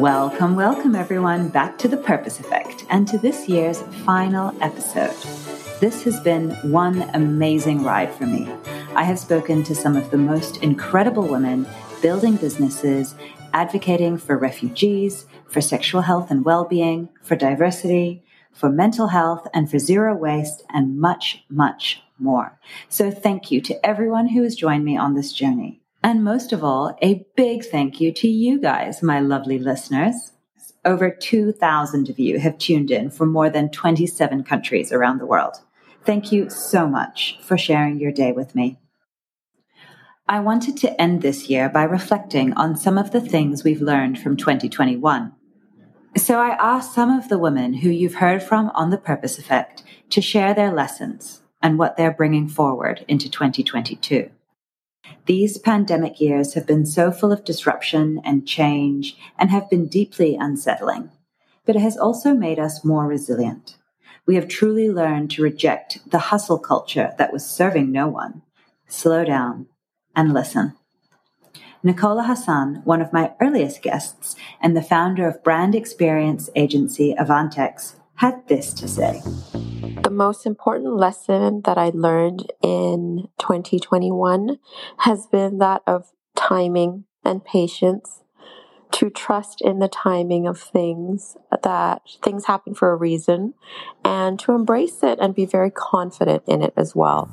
Welcome, welcome everyone back to the Purpose Effect and to this year's final episode. This has been one amazing ride for me. I have spoken to some of the most incredible women building businesses, advocating for refugees, for sexual health and well being, for diversity, for mental health, and for zero waste, and much, much more. So, thank you to everyone who has joined me on this journey. And most of all, a big thank you to you guys, my lovely listeners. Over 2,000 of you have tuned in from more than 27 countries around the world. Thank you so much for sharing your day with me. I wanted to end this year by reflecting on some of the things we've learned from 2021. So I asked some of the women who you've heard from on the Purpose Effect to share their lessons and what they're bringing forward into 2022. These pandemic years have been so full of disruption and change and have been deeply unsettling, but it has also made us more resilient. We have truly learned to reject the hustle culture that was serving no one, slow down, and listen. Nikola Hassan, one of my earliest guests and the founder of brand experience agency Avantex, had this to say. The most important lesson that I learned in 2021 has been that of timing and patience to trust in the timing of things, that things happen for a reason, and to embrace it and be very confident in it as well.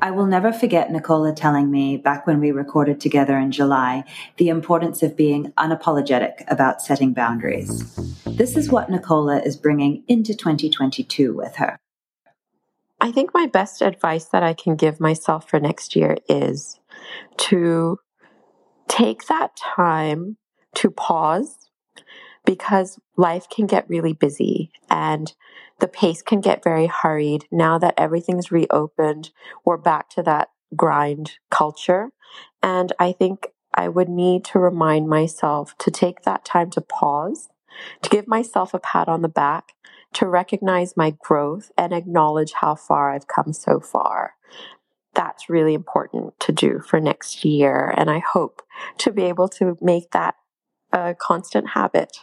I will never forget Nikola telling me back when we recorded together in July the importance of being unapologetic about setting boundaries. This is what Nikola is bringing into 2022 with her. I think my best advice that I can give myself for next year is to take that time to pause because life can get really busy and the pace can get very hurried. Now that everything's reopened, we're back to that grind culture. And I think I would need to remind myself to take that time to pause, to give myself a pat on the back, to recognize my growth and acknowledge how far I've come so far. That's really important to do for next year. And I hope to be able to make that a constant habit.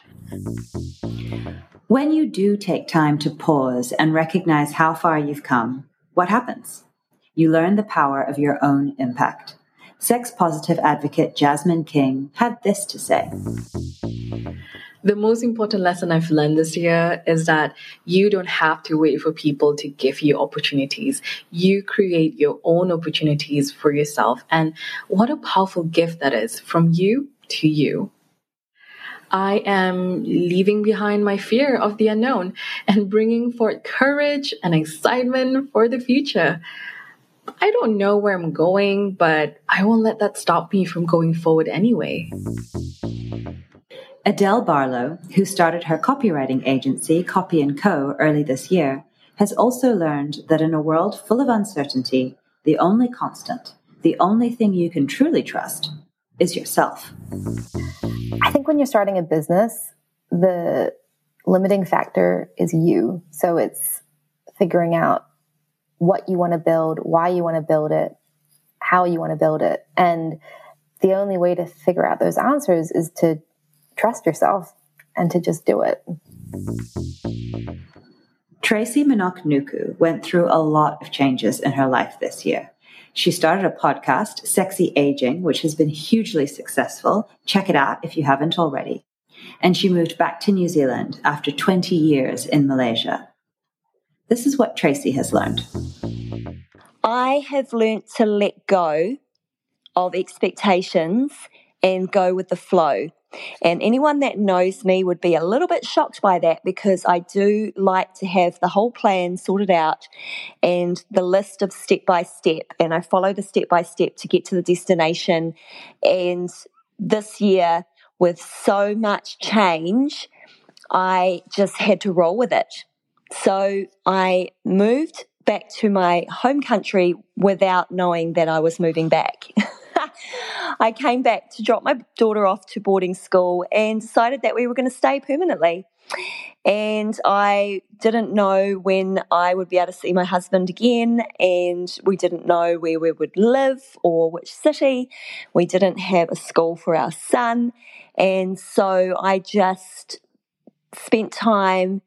When you do take time to pause and recognize how far you've come, what happens? You learn the power of your own impact. Sex positive advocate Jasmine King had this to say. The most important lesson I've learned this year is that you don't have to wait for people to give you opportunities. You create your own opportunities for yourself. And what a powerful gift that is from you to you. I am leaving behind my fear of the unknown and bringing forth courage and excitement for the future. I don't know where I'm going, but I won't let that stop me from going forward anyway. Adele Barlow, who started her copywriting agency, Copy & Co., early this year, has also learned that in a world full of uncertainty, the only constant, the only thing you can truly trust, is yourself. I think when you're starting a business, the limiting factor is you. So it's figuring out what you want to build, why you want to build it, how you want to build it. And the only way to figure out those answers is to trust yourself and to just do it. Tracy Minnoch-Nuku went through a lot of changes in her life this year. She started a podcast, Sexy Aging, which has been hugely successful. Check it out if you haven't already. And she moved back to New Zealand after 20 years in Malaysia. This is what Tracy has learned. I have learnt to let go of expectations and go with the flow. And anyone that knows me would be a little bit shocked by that because I do like to have the whole plan sorted out and the list of step by step. And I follow the step by step to get to the destination. And this year, with so much change, I just had to roll with it. So I moved back to my home country without knowing that I was moving back. I came back to drop my daughter off to boarding school and decided that we were going to stay permanently. And I didn't know when I would be able to see my husband again. And we didn't know where we would live or which city. We didn't have a school for our son. And so I just spent time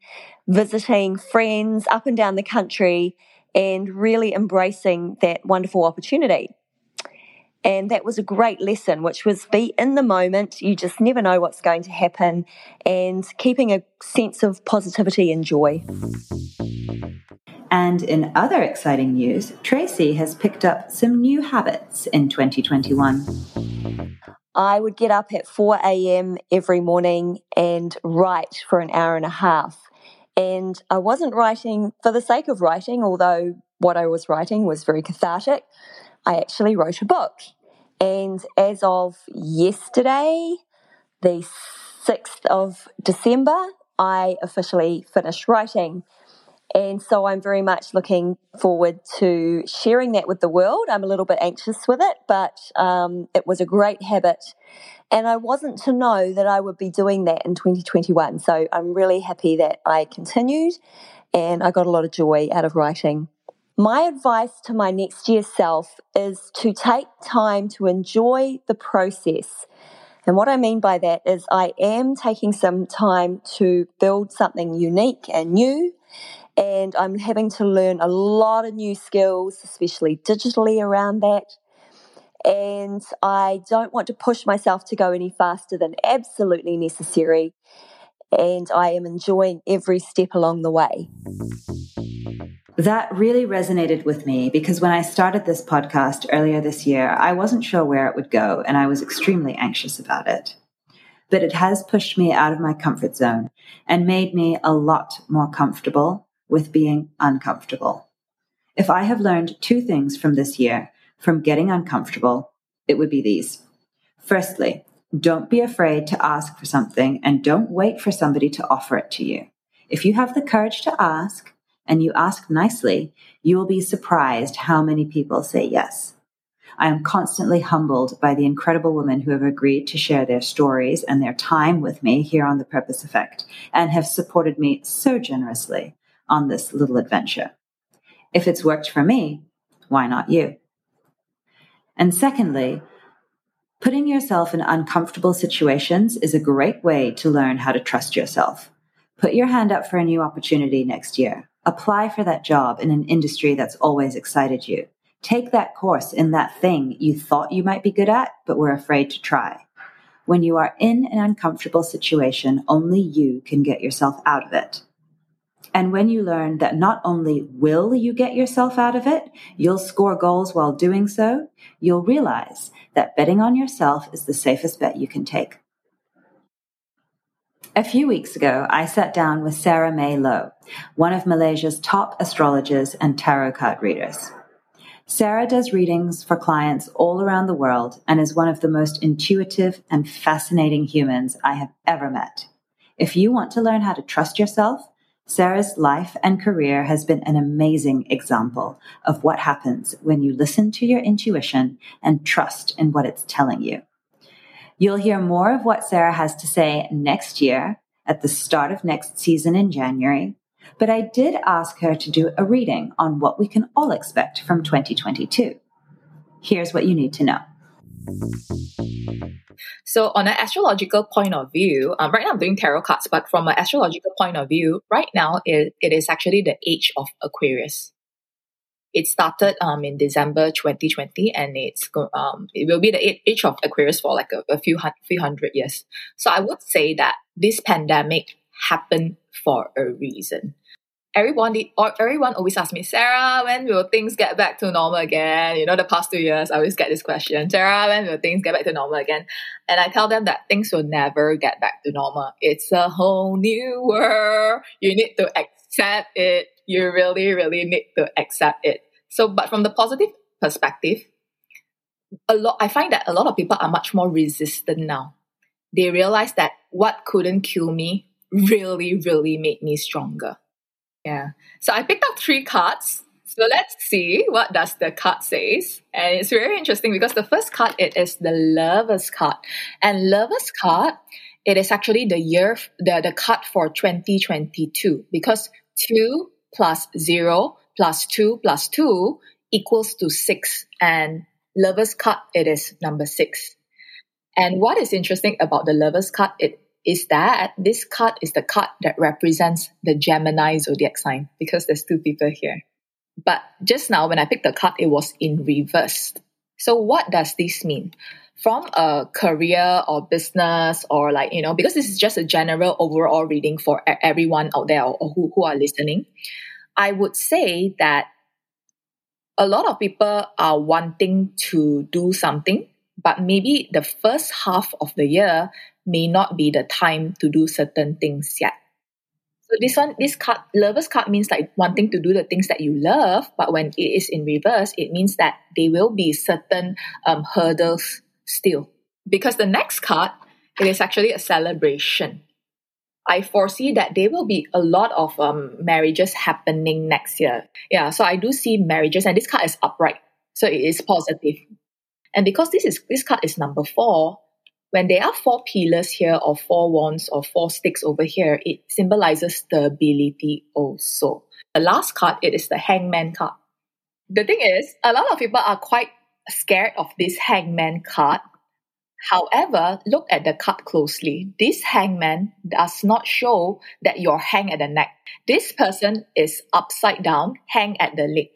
visiting friends up and down the country and really embracing that wonderful opportunity. And that was a great lesson, which was be in the moment. You just never know what's going to happen and keeping a sense of positivity and joy. And in other exciting news, Tracy has picked up some new habits in 2021. I would get up at 4 a.m. every morning and write for an hour and a half. And I wasn't writing for the sake of writing, although what I was writing was very cathartic. I actually wrote a book. And as of yesterday, the 6th of December, I officially finished writing. And so I'm very much looking forward to sharing that with the world. I'm a little bit anxious with it, but um, it was a great habit. And I wasn't to know that I would be doing that in 2021. So I'm really happy that I continued and I got a lot of joy out of writing. My advice to my next year self is to take time to enjoy the process. And what I mean by that is, I am taking some time to build something unique and new. And I'm having to learn a lot of new skills, especially digitally around that. And I don't want to push myself to go any faster than absolutely necessary. And I am enjoying every step along the way. That really resonated with me because when I started this podcast earlier this year, I wasn't sure where it would go and I was extremely anxious about it. But it has pushed me out of my comfort zone and made me a lot more comfortable with being uncomfortable. If I have learned two things from this year, from getting uncomfortable, it would be these. Firstly, don't be afraid to ask for something and don't wait for somebody to offer it to you. If you have the courage to ask, and you ask nicely, you will be surprised how many people say yes. I am constantly humbled by the incredible women who have agreed to share their stories and their time with me here on The Purpose Effect and have supported me so generously on this little adventure. If it's worked for me, why not you? And secondly, putting yourself in uncomfortable situations is a great way to learn how to trust yourself. Put your hand up for a new opportunity next year. Apply for that job in an industry that's always excited you. Take that course in that thing you thought you might be good at, but were afraid to try. When you are in an uncomfortable situation, only you can get yourself out of it. And when you learn that not only will you get yourself out of it, you'll score goals while doing so, you'll realize that betting on yourself is the safest bet you can take. A few weeks ago, I sat down with Sarah May Low, one of Malaysia's top astrologers and tarot card readers. Sarah does readings for clients all around the world and is one of the most intuitive and fascinating humans I have ever met. If you want to learn how to trust yourself, Sarah's life and career has been an amazing example of what happens when you listen to your intuition and trust in what it's telling you. You'll hear more of what Sarah has to say next year at the start of next season in January. But I did ask her to do a reading on what we can all expect from 2022. Here's what you need to know. So, on an astrological point of view, um, right now I'm doing tarot cards, but from an astrological point of view, right now it, it is actually the age of Aquarius. It started um, in December 2020 and it's um, it will be the age of Aquarius for like a, a few, few hundred years. So I would say that this pandemic happened for a reason. Everyone, everyone always asks me, Sarah, when will things get back to normal again? You know, the past two years, I always get this question, Sarah, when will things get back to normal again? And I tell them that things will never get back to normal. It's a whole new world. You need to accept it you really, really need to accept it. So, but from the positive perspective, a lot, I find that a lot of people are much more resistant now. They realize that what couldn't kill me really, really made me stronger. Yeah. So I picked up three cards. So let's see what does the card says. And it's very interesting because the first card it is the lover's card. And lover's card it is actually the year, the, the cut for 2022 because 2 plus 0 plus 2 plus 2 equals to 6 and lover's card it is number 6. And what is interesting about the lover's card it is that this card is the card that represents the Gemini zodiac sign because there's two people here. But just now when I picked the card, it was in reverse. So what does this mean? From a career or business or like, you know, because this is just a general overall reading for everyone out there or who, who are listening, I would say that a lot of people are wanting to do something, but maybe the first half of the year may not be the time to do certain things yet. So this one, this card, lover's card means like wanting to do the things that you love, but when it is in reverse, it means that there will be certain um, hurdles still. Because the next card, it is actually a celebration. I foresee that there will be a lot of um, marriages happening next year. Yeah, so I do see marriages, and this card is upright, so it is positive. And because this is this card is number four, when there are four pillars here or four wands or four sticks over here, it symbolizes stability also. The last card, it is the hangman card. The thing is, a lot of people are quite scared of this hangman card. However, look at the card closely. This hangman does not show that you're hang at the neck. This person is upside down, hang at the leg.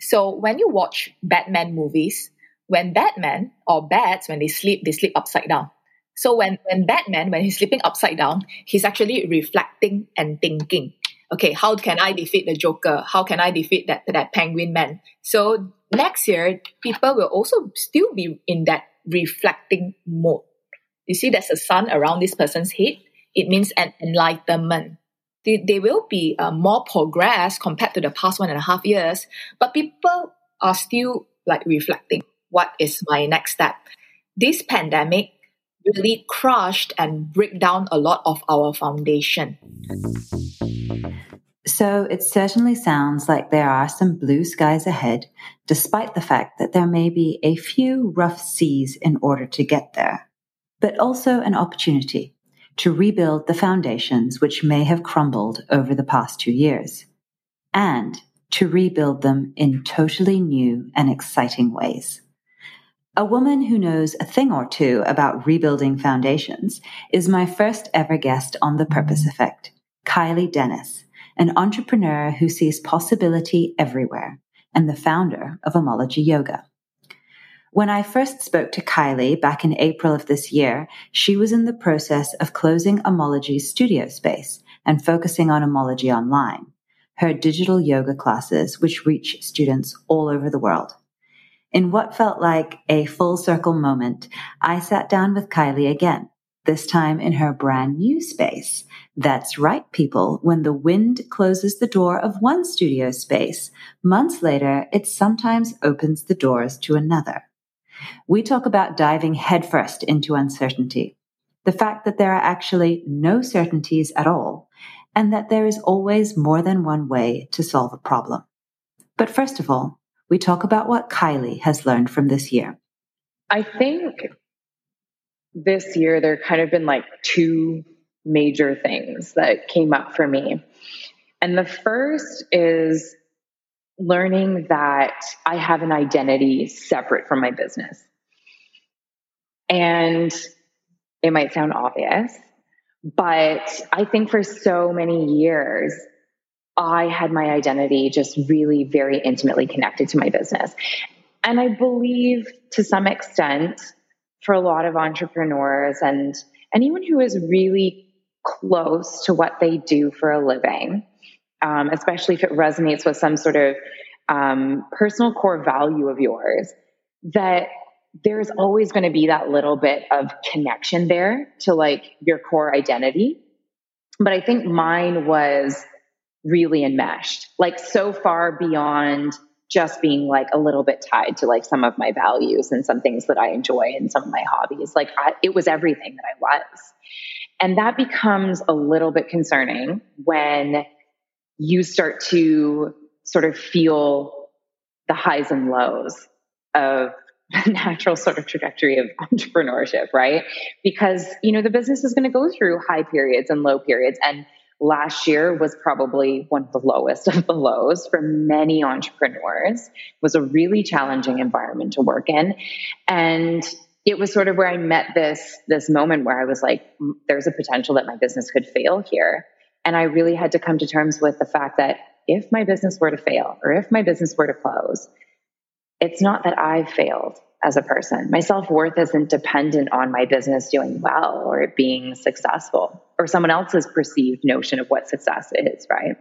So when you watch Batman movies, when Batman or bats, when they sleep, they sleep upside down. So when, when Batman, when he's sleeping upside down, he's actually reflecting and thinking, okay, how can I defeat the Joker? How can I defeat that, that penguin man? So next year, people will also still be in that reflecting mode. You see, there's a sun around this person's head. It means an enlightenment. They, they will be uh, more progress compared to the past one and a half years, but people are still like reflecting what is my next step? This pandemic really crushed and break down a lot of our foundation. So it certainly sounds like there are some blue skies ahead, despite the fact that there may be a few rough seas in order to get there, but also an opportunity to rebuild the foundations which may have crumbled over the past two years, and to rebuild them in totally new and exciting ways. A woman who knows a thing or two about rebuilding foundations is my first ever guest on The Purpose Effect, Kylie Denis, an entrepreneur who sees possibility everywhere and the founder of Omology Yoga. When I first spoke to Kylie back in April of this year, she was in the process of closing Omology's studio space and focusing on Omology Online, her digital yoga classes, which reach students all over the world. In what felt like a full circle moment, I sat down with Kylie again, this time in her brand new space. That's right, people. When the wind closes the door of one studio space, months later, it sometimes opens the doors to another. We talk about diving headfirst into uncertainty, the fact that there are actually no certainties at all, and that there is always more than one way to solve a problem. But first of all, we talk about what Kylie has learned from this year. I think this year there kind of been like two major things that came up for me. And the first is learning that I have an identity separate from my business. And it might sound obvious, but I think for so many years, I had my identity just really very intimately connected to my business. And I believe to some extent, for a lot of entrepreneurs and anyone who is really close to what they do for a living, um, especially if it resonates with some sort of um, personal core value of yours, that there's always going to be that little bit of connection there to like your core identity. But I think mine was really enmeshed, like so far beyond just being like a little bit tied to like some of my values and some things that I enjoy and some of my hobbies. Like I, it was everything that I was. And that becomes a little bit concerning when you start to sort of feel the highs and lows of the natural sort of trajectory of entrepreneurship, right? Because, you know, the business is going to go through high periods and low periods. And last year was probably one of the lowest of the lows for many entrepreneurs. It was a really challenging environment to work in. And it was sort of where I met this this moment where I was like, mm, there's a potential that my business could fail here. And I really had to come to terms with the fact that if my business were to fail or if my business were to close, it's not that I've failed as a person. My self worth isn't dependent on my business doing well or it being successful or someone else's perceived notion of what success is, right?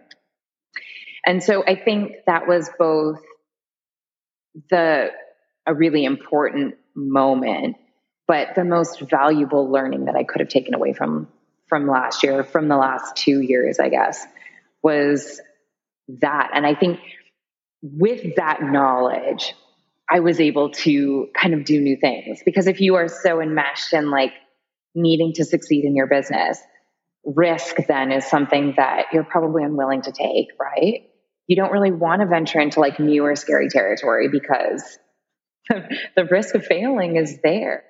And so I think that was both the a really important moment, but the most valuable learning that I could have taken away from from last year, from the last two years, I guess, was that. And I think with that knowledge, I was able to kind of do new things. Because if you are so enmeshed in like needing to succeed in your business, risk then is something that you're probably unwilling to take, right? You don't really want to venture into like new or scary territory because the risk of failing is there.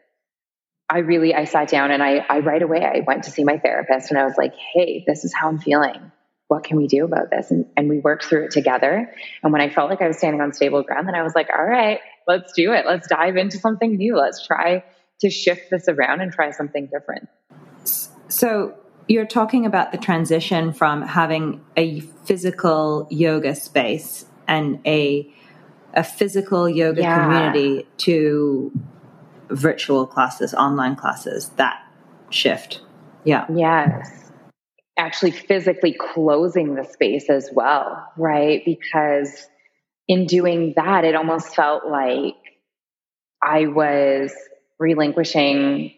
I really, I sat down and I, I right away, I went to see my therapist and I was like, Hey, this is how I'm feeling what can we do about this? And, and we worked through it together. And when I felt like I was standing on stable ground, then I was like, all right, let's do it. Let's dive into something new. Let's try to shift this around and try something different. So you're talking about the transition from having a physical yoga space and a a physical yoga yeah. community to virtual classes, online classes, that shift. Yeah. Yes actually physically closing the space as well, right? Because in doing that, it almost felt like I was relinquishing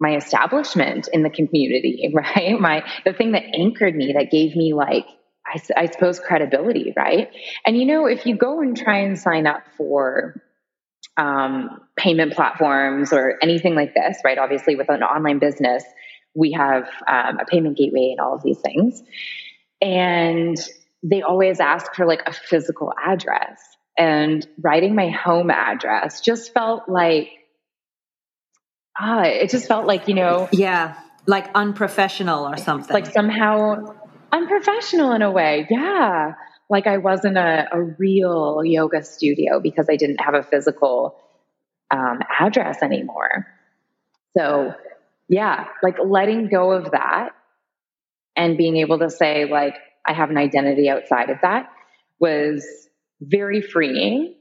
my establishment in the community, right? My the thing that anchored me, that gave me like I, I suppose credibility, right? And you know, if you go and try and sign up for um, payment platforms or anything like this, right? Obviously, with an online business, we have um, a payment gateway and all of these things. And they always ask for like a physical address. And writing my home address just felt like, ah, it just felt like, you know. Yeah, like unprofessional or something. Like somehow unprofessional in a way. Yeah. Like I wasn't a, a real yoga studio because I didn't have a physical um, address anymore. So yeah, like letting go of that and being able to say, like, I have an identity outside of that was very freeing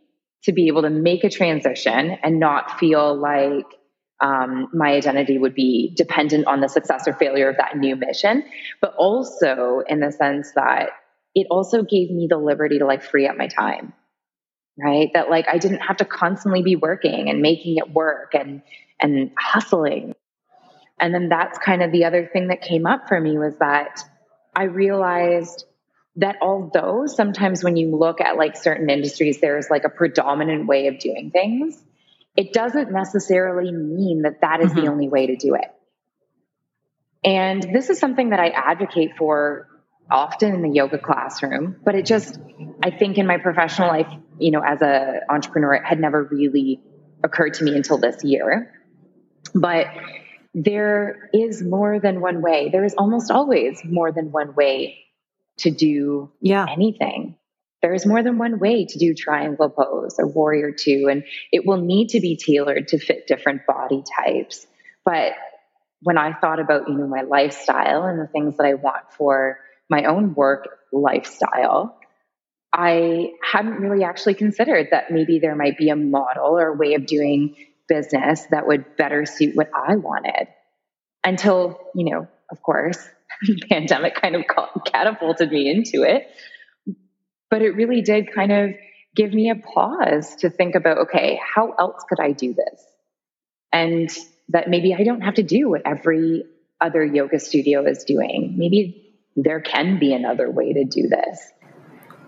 to be able to make a transition and not feel like um, my identity would be dependent on the success or failure of that new mission, but also in the sense that it also gave me the liberty to like free up my time, right? That like I didn't have to constantly be working and making it work and and hustling. And then that's kind of the other thing that came up for me was that I realized that although sometimes when you look at like certain industries, there's like a predominant way of doing things, it doesn't necessarily mean that that is mm-hmm. the only way to do it. And this is something that I advocate for often in the yoga classroom, but it just, I think in my professional life, you know, as a entrepreneur, it had never really occurred to me until this year. But there is more than one way. There is almost always more than one way to do yeah. anything. There is more than one way to do triangle pose or warrior two, and it will need to be tailored to fit different body types. But when I thought about, you know, my lifestyle and the things that I want for my own work lifestyle, I hadn't really actually considered that maybe there might be a model or a way of doing business that would better suit what I wanted. Until, you know, of course, the pandemic kind of catapulted me into it. But it really did kind of give me a pause to think about okay, how else could I do this? And that maybe I don't have to do what every other yoga studio is doing. Maybe there can be another way to do this.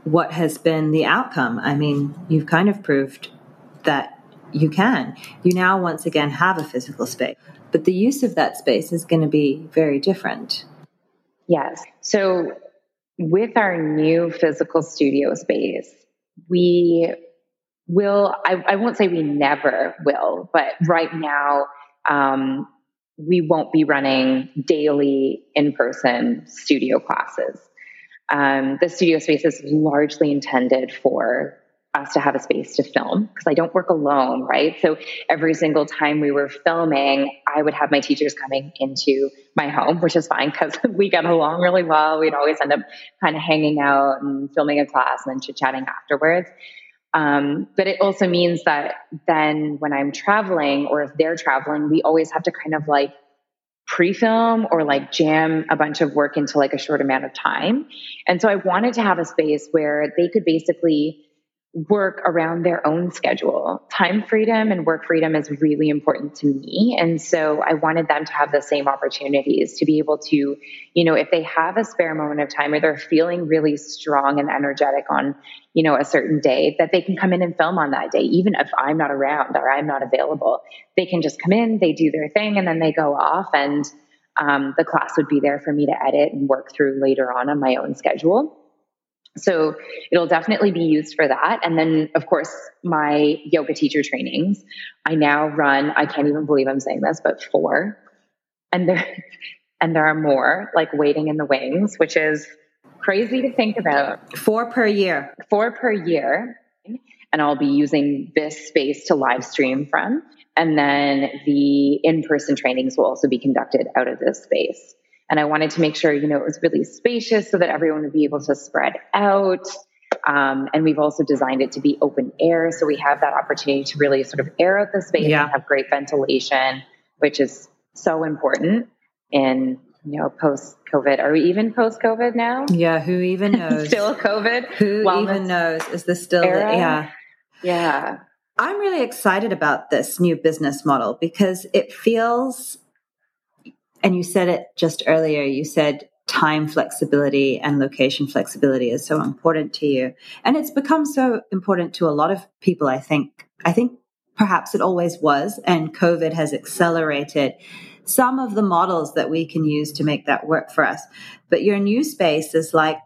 What has been the outcome? I mean, you've kind of proved that you can. You now once again have a physical space, but the use of that space is going to be very different. Yes. So, with our new physical studio space, we will I, I won't say we never will, but right now um, we won't be running daily in person studio classes. Um, the studio space is largely intended for us to have a space to film because I don't work alone, right? So every single time we were filming, I would have my teachers coming into my home, which is fine because we got along really well. We'd always end up kind of hanging out and filming a class and then chit chatting afterwards. Um, but it also means that then when I'm traveling or if they're traveling, we always have to kind of like pre-film or like jam a bunch of work into like a short amount of time. And so I wanted to have a space where they could basically work around their own schedule. Time freedom and work freedom is really important to me. And so I wanted them to have the same opportunities to be able to, you know, if they have a spare moment of time or they're feeling really strong and energetic on, you know, a certain day, that they can come in and film on that day, even if I'm not around or I'm not available. They can just come in, they do their thing, and then they go off and um, the class would be there for me to edit and work through later on on my own schedule. So it'll definitely be used for that. And then, of course, my yoga teacher trainings. I now run, I can't even believe I'm saying this, but four. And there, and there are more like waiting in the wings, which is crazy to think about. Four per year. Four per year. And I'll be using this space to live stream from. And then the in person trainings will also be conducted out of this space. And I wanted to make sure, you know, it was really spacious so that everyone would be able to spread out. Um, and we've also designed it to be open air. So we have that opportunity to really sort of air out the space yeah. and have great ventilation, which is so important in, you know, post COVID. Are we even post COVID now? Yeah. Who even knows? still COVID? Who even knows? Is this still, the, yeah. Yeah. I'm really excited about this new business model because it feels and you said it just earlier, you said time flexibility and location flexibility is so important to you. And it's become so important to a lot of people, I think. I think perhaps it always was, and COVID has accelerated some of the models that we can use to make that work for us. But your new space is like,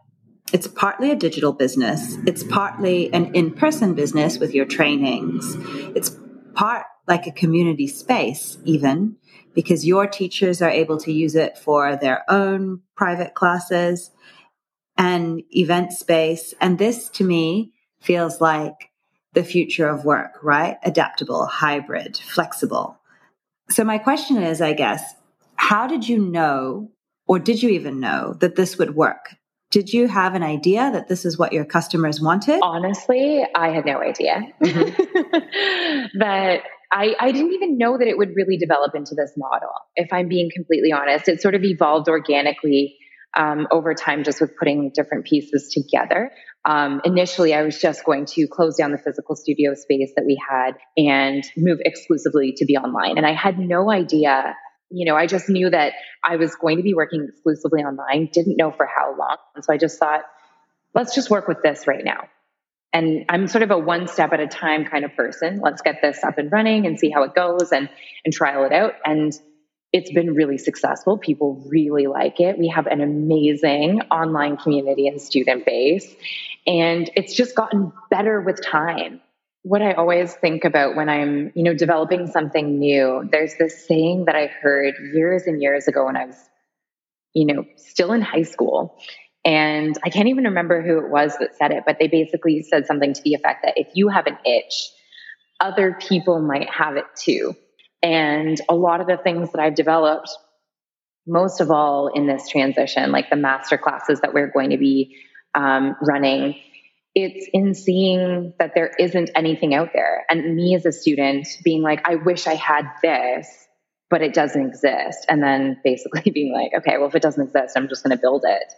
it's partly a digital business. It's partly an in-person business with your trainings. It's part like a community space, even because your teachers are able to use it for their own private classes and event space. And this to me feels like the future of work, right? Adaptable, hybrid, flexible. So my question is, I guess, how did you know, or did you even know that this would work? Did you have an idea that this is what your customers wanted? Honestly, I had no idea. Mm-hmm. but I, I didn't even know that it would really develop into this model, if I'm being completely honest. It sort of evolved organically um, over time, just with putting different pieces together. Um, initially, I was just going to close down the physical studio space that we had and move exclusively to be online. And I had no idea, you know, I just knew that I was going to be working exclusively online, didn't know for how long. And so I just thought, let's just work with this right now. And I'm sort of a one step at a time kind of person. Let's get this up and running and see how it goes and, and trial it out. And it's been really successful. People really like it. We have an amazing online community and student base. And it's just gotten better with time. What I always think about when I'm, you know, developing something new, there's this saying that I heard years and years ago when I was, you know, still in high school. And I can't even remember who it was that said it, but they basically said something to the effect that if you have an itch, other people might have it too. And a lot of the things that I've developed, most of all in this transition, like the master classes that we're going to be um, running, it's in seeing that there isn't anything out there. And me as a student being like, I wish I had this, but it doesn't exist. And then basically being like, okay, well, if it doesn't exist, I'm just going to build it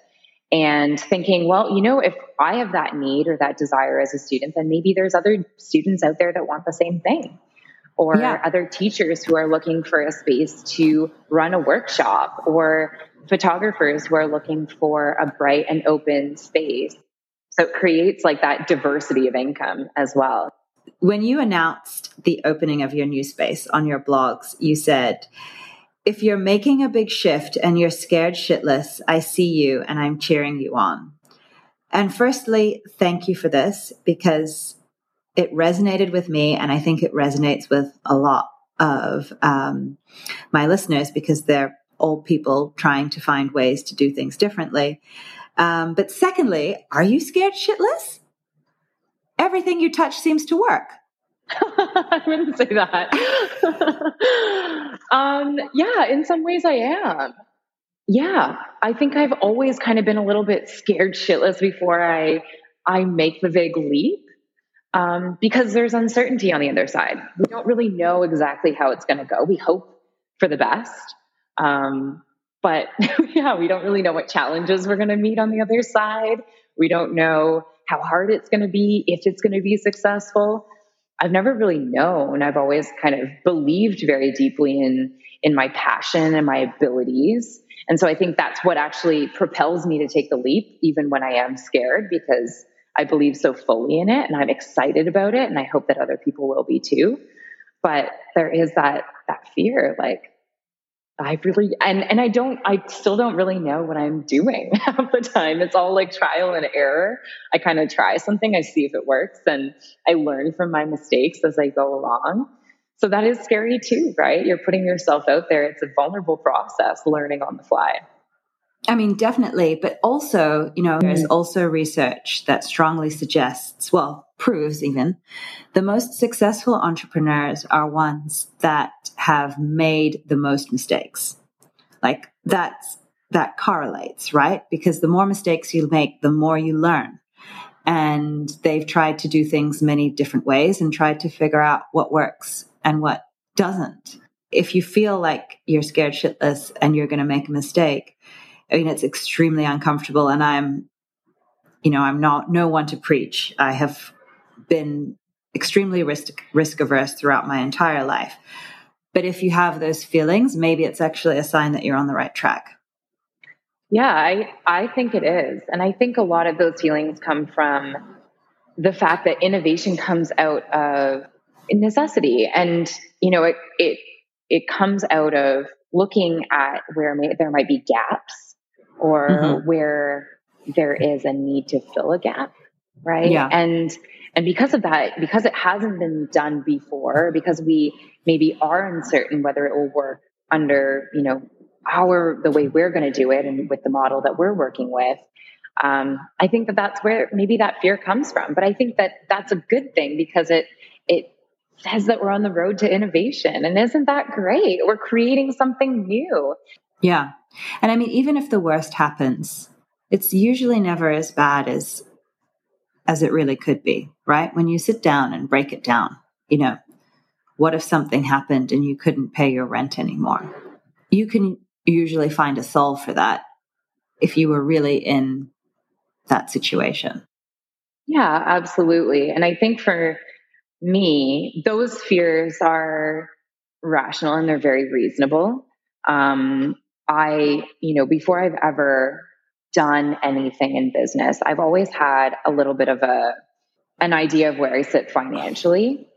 and thinking, well, you know, if I have that need or that desire as a student, then maybe there's other students out there that want the same thing. Or yeah. other teachers who are looking for a space to run a workshop, or photographers who are looking for a bright and open space. So it creates like that diversity of income as well. When you announced the opening of your new space on your blogs, you said, if you're making a big shift and you're scared shitless, I see you and I'm cheering you on. And firstly, thank you for this because it resonated with me, and I think it resonates with a lot of um, my listeners because they're old people trying to find ways to do things differently. Um, but secondly, are you scared shitless? Everything you touch seems to work. I wouldn't say that. um, yeah, in some ways I am. Yeah, I think I've always kind of been a little bit scared shitless before I I make the big leap um, because there's uncertainty on the other side. We don't really know exactly how it's going to go. We hope for the best, um, but yeah, we don't really know what challenges we're going to meet on the other side. We don't know how hard it's going to be, if it's going to be successful. I've never really known. I've always kind of believed very deeply in in my passion and my abilities. And so I think that's what actually propels me to take the leap, even when I am scared, because I believe so fully in it and I'm excited about it. And I hope that other people will be too. But there is that, that fear, like, I really, and, and I don't, I still don't really know what I'm doing half the time. It's all like trial and error. I kind of try something, I see if it works, and I learn from my mistakes as I go along. So that is scary too, right? You're putting yourself out there. It's a vulnerable process learning on the fly. I mean, definitely. But also, you know, there's mm. also research that strongly suggests, well, proves even, the most successful entrepreneurs are ones that have made the most mistakes. Like that's, that correlates, right? Because the more mistakes you make, the more you learn. And they've tried to do things many different ways and tried to figure out what works and what doesn't. If you feel like you're scared shitless and you're going to make a mistake, I mean, it's extremely uncomfortable. And I'm, you know, I'm not no one to preach. I have been extremely risk risk averse throughout my entire life. But if you have those feelings, maybe it's actually a sign that you're on the right track. Yeah, I I think it is. And I think a lot of those feelings come from the fact that innovation comes out of necessity and you know it it it comes out of looking at where may, there might be gaps or mm-hmm. where there is a need to fill a gap right yeah. and and because of that because it hasn't been done before because we maybe are uncertain whether it will work under you know our the way we're going to do it and with the model that we're working with um, i think that that's where maybe that fear comes from. But i think that that's a good thing because it it says that we're on the road to innovation. And isn't that great? We're creating something new. Yeah. And I mean, even if the worst happens, it's usually never as bad as as it really could be, right? When you sit down and break it down, you know, what if something happened and you couldn't pay your rent anymore? You can usually find a solve for that if you were really in that situation. Yeah, absolutely. And I think for me, those fears are rational and they're very reasonable. Um, I, you know, before I've ever done anything in business, I've always had a little bit of a an idea of where I sit financially.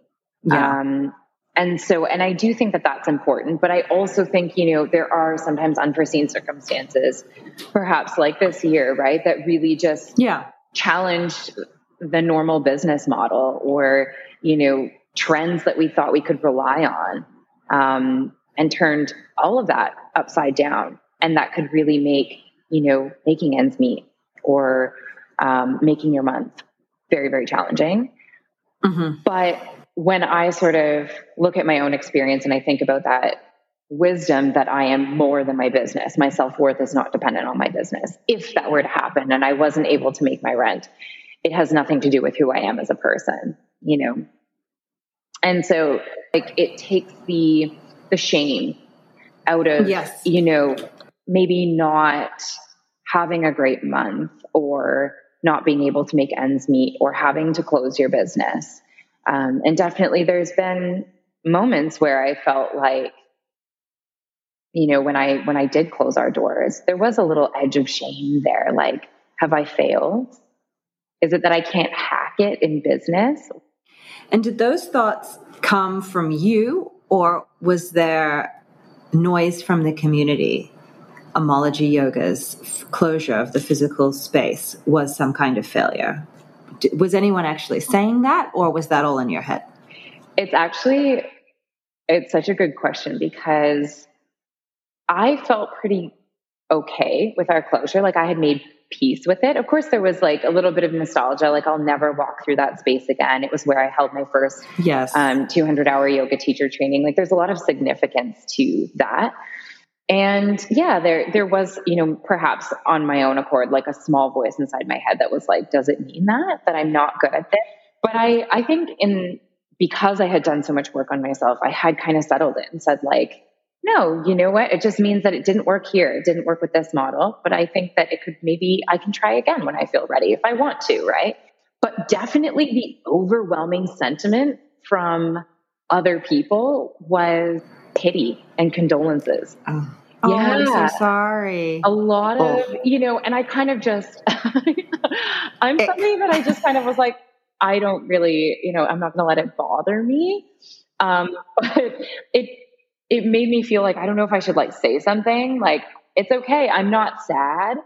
Yeah. Um, and so, and I do think that that's important, but I also think, you know, there are sometimes unforeseen circumstances, perhaps like this year, right, that really just yeah challenged the normal business model or, you know, trends that we thought we could rely on. Um, and turned all of that upside down. And that could really make, you know, making ends meet or um, making your month very, very challenging. Mm-hmm. But when I sort of look at my own experience and I think about that wisdom that I am more than my business, my self worth is not dependent on my business. If that were to happen and I wasn't able to make my rent, it has nothing to do with who I am as a person, you know? And so, like, it takes the the shame out of, yes. you know, maybe not having a great month or not being able to make ends meet or having to close your business. Um, and definitely there's been moments where I felt like, you know, when I, when I did close our doors, there was a little edge of shame there. Like, have I failed? Is it that I can't hack it in business? And did those thoughts come from you or was there noise from the community? Omology Yoga's closure of the physical space was some kind of failure. was anyone actually saying that or was that all in your head? It's actually it's such a good question because I felt pretty okay with our closure. Like I had made peace with it. Of course, there was like a little bit of nostalgia. Like I'll never walk through that space again. It was where I held my first yes um, 200 hour yoga teacher training. Like there's a lot of significance to that. And yeah, there there was, you know, perhaps on my own accord, like a small voice inside my head that was like, does it mean that that I'm not good at this? But I I think in because I had done so much work on myself, I had kind of settled it and said like, no, you know what? It just means that it didn't work here. It didn't work with this model, but I think that it could maybe I can try again when I feel ready if I want to, right? But definitely the overwhelming sentiment from other people was pity and condolences. Oh. Oh, yeah. I'm so sorry. A lot of, oh. you know, and I kind of just, I'm somebody that I just kind of was like, I don't really, you know, I'm not going to let it bother me. Um, but it, it made me feel like, I don't know if I should like say something like, it's okay. I'm not sad.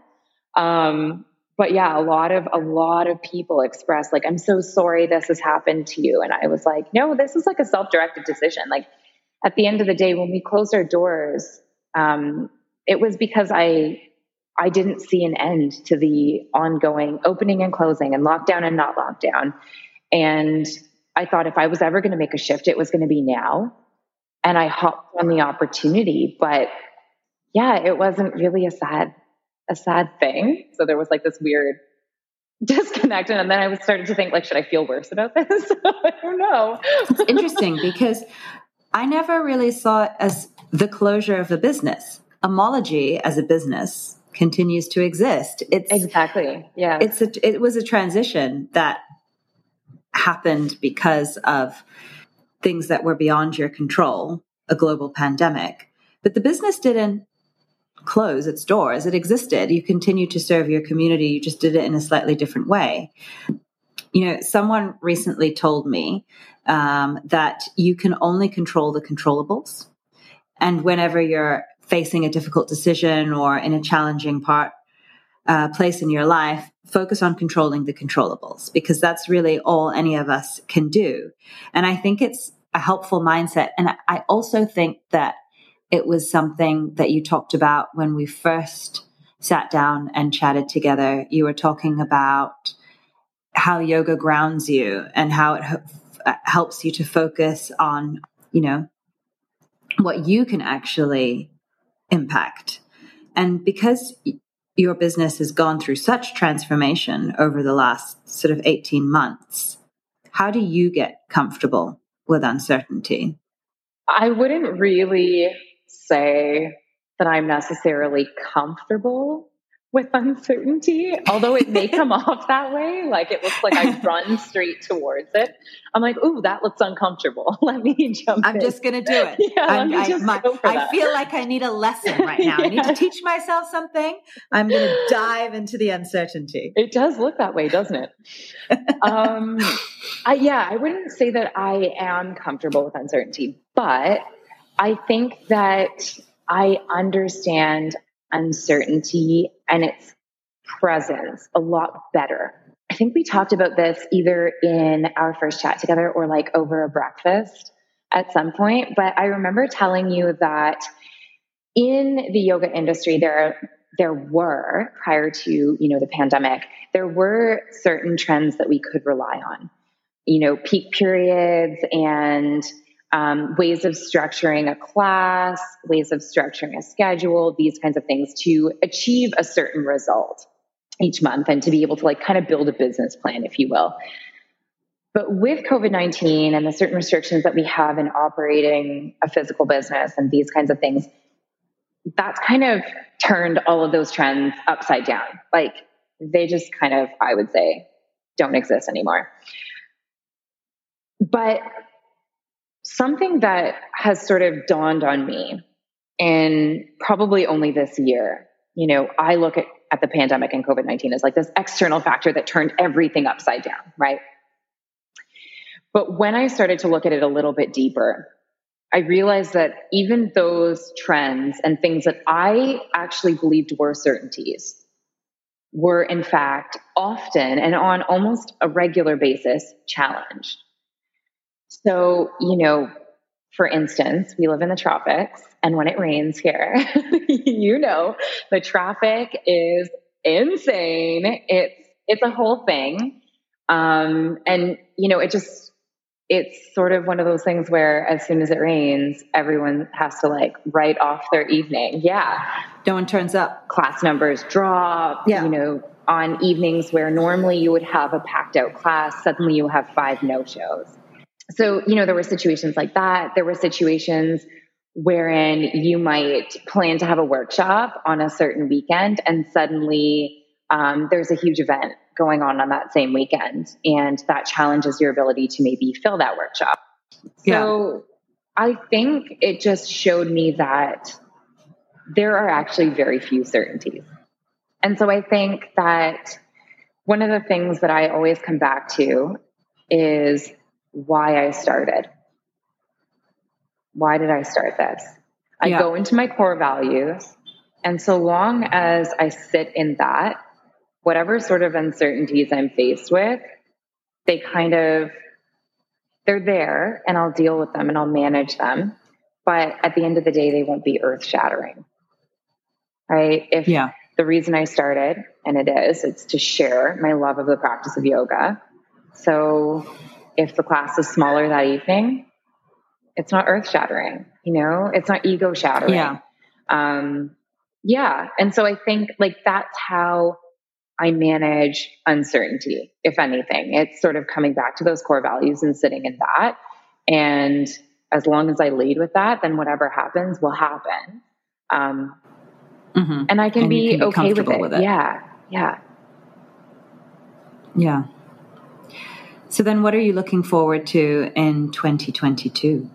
Um, but yeah, a lot of, a lot of people expressed like, I'm so sorry this has happened to you. And I was like, no, this is like a self-directed decision. Like at the end of the day, when we closed our doors, um, it was because I I didn't see an end to the ongoing opening and closing and lockdown and not lockdown. And I thought if I was ever going to make a shift, it was going to be now. And I hopped on the opportunity, but yeah, it wasn't really a sad a sad thing. So there was like this weird disconnect and then I was started to think like should I feel worse about this? I don't know. it's interesting because I never really saw it as the closure of a business. Omology as a business continues to exist. It's exactly yeah. It's a, it was a transition that happened because of things that were beyond your control, a global pandemic. But the business didn't close its doors. It existed. You continued to serve your community. You just did it in a slightly different way. You know, someone recently told me um, that you can only control the controllables. And whenever you're facing a difficult decision or in a challenging part, uh, place in your life, focus on controlling the controllables because that's really all any of us can do. And I think it's a helpful mindset. And I also think that it was something that you talked about when we first sat down and chatted together. You were talking about how yoga grounds you and how it Uh, helps you to focus on, you know, what you can actually impact. And because your business has gone through such transformation over the last sort of 18 months, how do you get comfortable with uncertainty? I wouldn't really say that I'm necessarily comfortable with uncertainty, although it may come off that way. Like it looks like I run straight towards it. I'm like, ooh, that looks uncomfortable. Let me jump. I'm in. just going to do it. Yeah, me just my, I feel like I need a lesson right now. yeah. I need to teach myself something. I'm going to dive into the uncertainty. It does look that way, doesn't it? um, I, yeah, I wouldn't say that I am comfortable with uncertainty, but I think that I understand uncertainty and its presence a lot better. I think we talked about this either in our first chat together or like over a breakfast at some point. But I remember telling you that in the yoga industry, there are, there were prior to you know the pandemic, there were certain trends that we could rely on. You know, peak periods and um, ways of structuring a class, ways of structuring a schedule, these kinds of things to achieve a certain result each month and to be able to like kind of build a business plan, if you will. But with COVID 19 and the certain restrictions that we have in operating a physical business and these kinds of things, that's kind of turned all of those trends upside down. Like they just kind of, I would say, don't exist anymore. But something that has sort of dawned on me in probably only this year, you know, I look at, at the pandemic and COVID 19 as like this external factor that turned everything upside down, right? But when I started to look at it a little bit deeper, I realized that even those trends and things that I actually believed were certainties were in fact often and on almost a regular basis challenged. So, you know, for instance, we live in the tropics, and when it rains here, you know, the traffic is insane. It's it's a whole thing, um, and you know, it just it's sort of one of those things where as soon as it rains, everyone has to like write off their evening. Yeah, no one turns up. Class numbers drop. Yeah. you know, on evenings where normally you would have a packed out class, suddenly you have five no shows so, you know, there were situations like that. There were situations wherein you might plan to have a workshop on a certain weekend and suddenly um, there's a huge event going on on that same weekend and that challenges your ability to maybe fill that workshop. Yeah. So I think it just showed me that there are actually very few certainties. And so I think that one of the things that I always come back to is why I started. Why did I start this? I yeah. go into my core values. And so long as I sit in that, whatever sort of uncertainties I'm faced with, they kind of they're there and I'll deal with them and I'll manage them. But at the end of the day, they won't be earth shattering. Right? If yeah. the reason I started, and it is, it's to share my love of the practice of yoga. So if the class is smaller that evening, it's not earth shattering, you know, it's not ego shattering. Yeah. Um, yeah. And so I think like that's how I manage uncertainty, if anything. It's sort of coming back to those core values and sitting in that. And as long as I lead with that, then whatever happens will happen. Um, mm-hmm. And I can and be, can be okay with it. with it. Yeah. Yeah. Yeah. So then what are you looking forward to in 2022?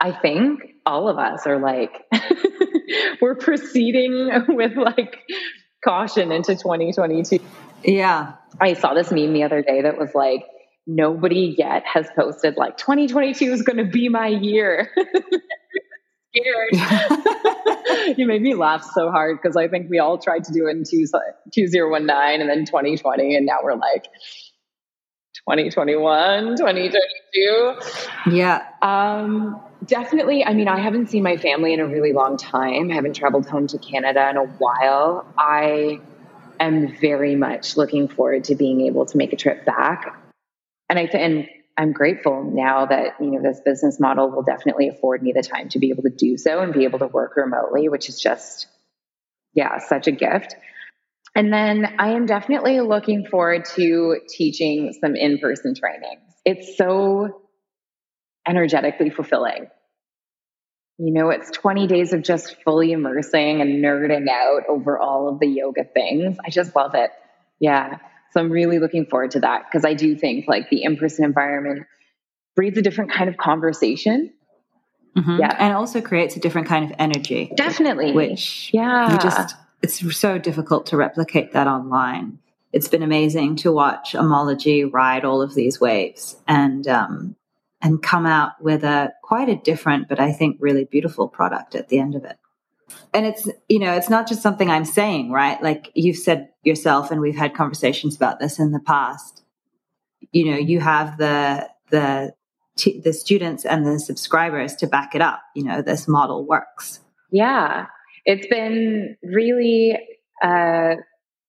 I think all of us are like we're proceeding with like caution into 2022. Yeah. I saw this meme the other day that was like nobody yet has posted like 2022 is going to be my year. you made me laugh so hard because I think we all tried to do it in two, 2019 and then 2020 and now we're like 2021, 2022. Yeah. Um, definitely. I mean, I haven't seen my family in a really long time. I haven't traveled home to Canada in a while. I am very much looking forward to being able to make a trip back. And I th- and I'm grateful now that you know this business model will definitely afford me the time to be able to do so and be able to work remotely, which is just yeah, such a gift. And then I am definitely looking forward to teaching some in person trainings. It's so energetically fulfilling. You know, it's 20 days of just fully immersing and nerding out over all of the yoga things. I just love it. Yeah. So I'm really looking forward to that because I do think like the in person environment breeds a different kind of conversation. Mm-hmm. Yeah. And also creates a different kind of energy. Definitely. Which yeah. you just it's so difficult to replicate that online. It's been amazing to watch Omology ride all of these waves and um, and come out with a quite a different, but I think really beautiful product at the end of it. And it's you know it's not just something I'm saying, right? Like you've said yourself, and we've had conversations about this in the past. You know, you have the the the students and the subscribers to back it up. You know, this model works. Yeah, it's been really uh,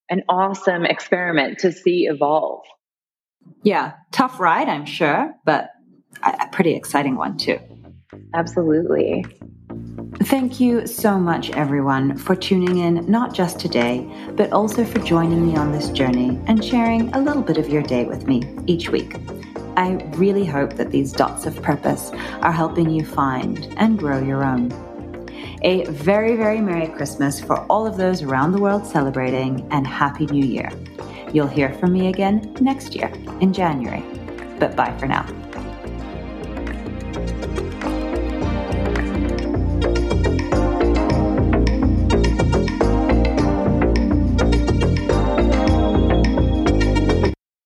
an awesome experiment to see evolve. Yeah, tough ride, I'm sure, but a pretty exciting one too. Absolutely. Thank you so much, everyone, for tuning in, not just today, but also for joining me on this journey and sharing a little bit of your day with me each week. I really hope that these dots of purpose are helping you find and grow your own. A very, very Merry Christmas for all of those around the world celebrating, and Happy New Year. You'll hear from me again next year in January. But bye for now.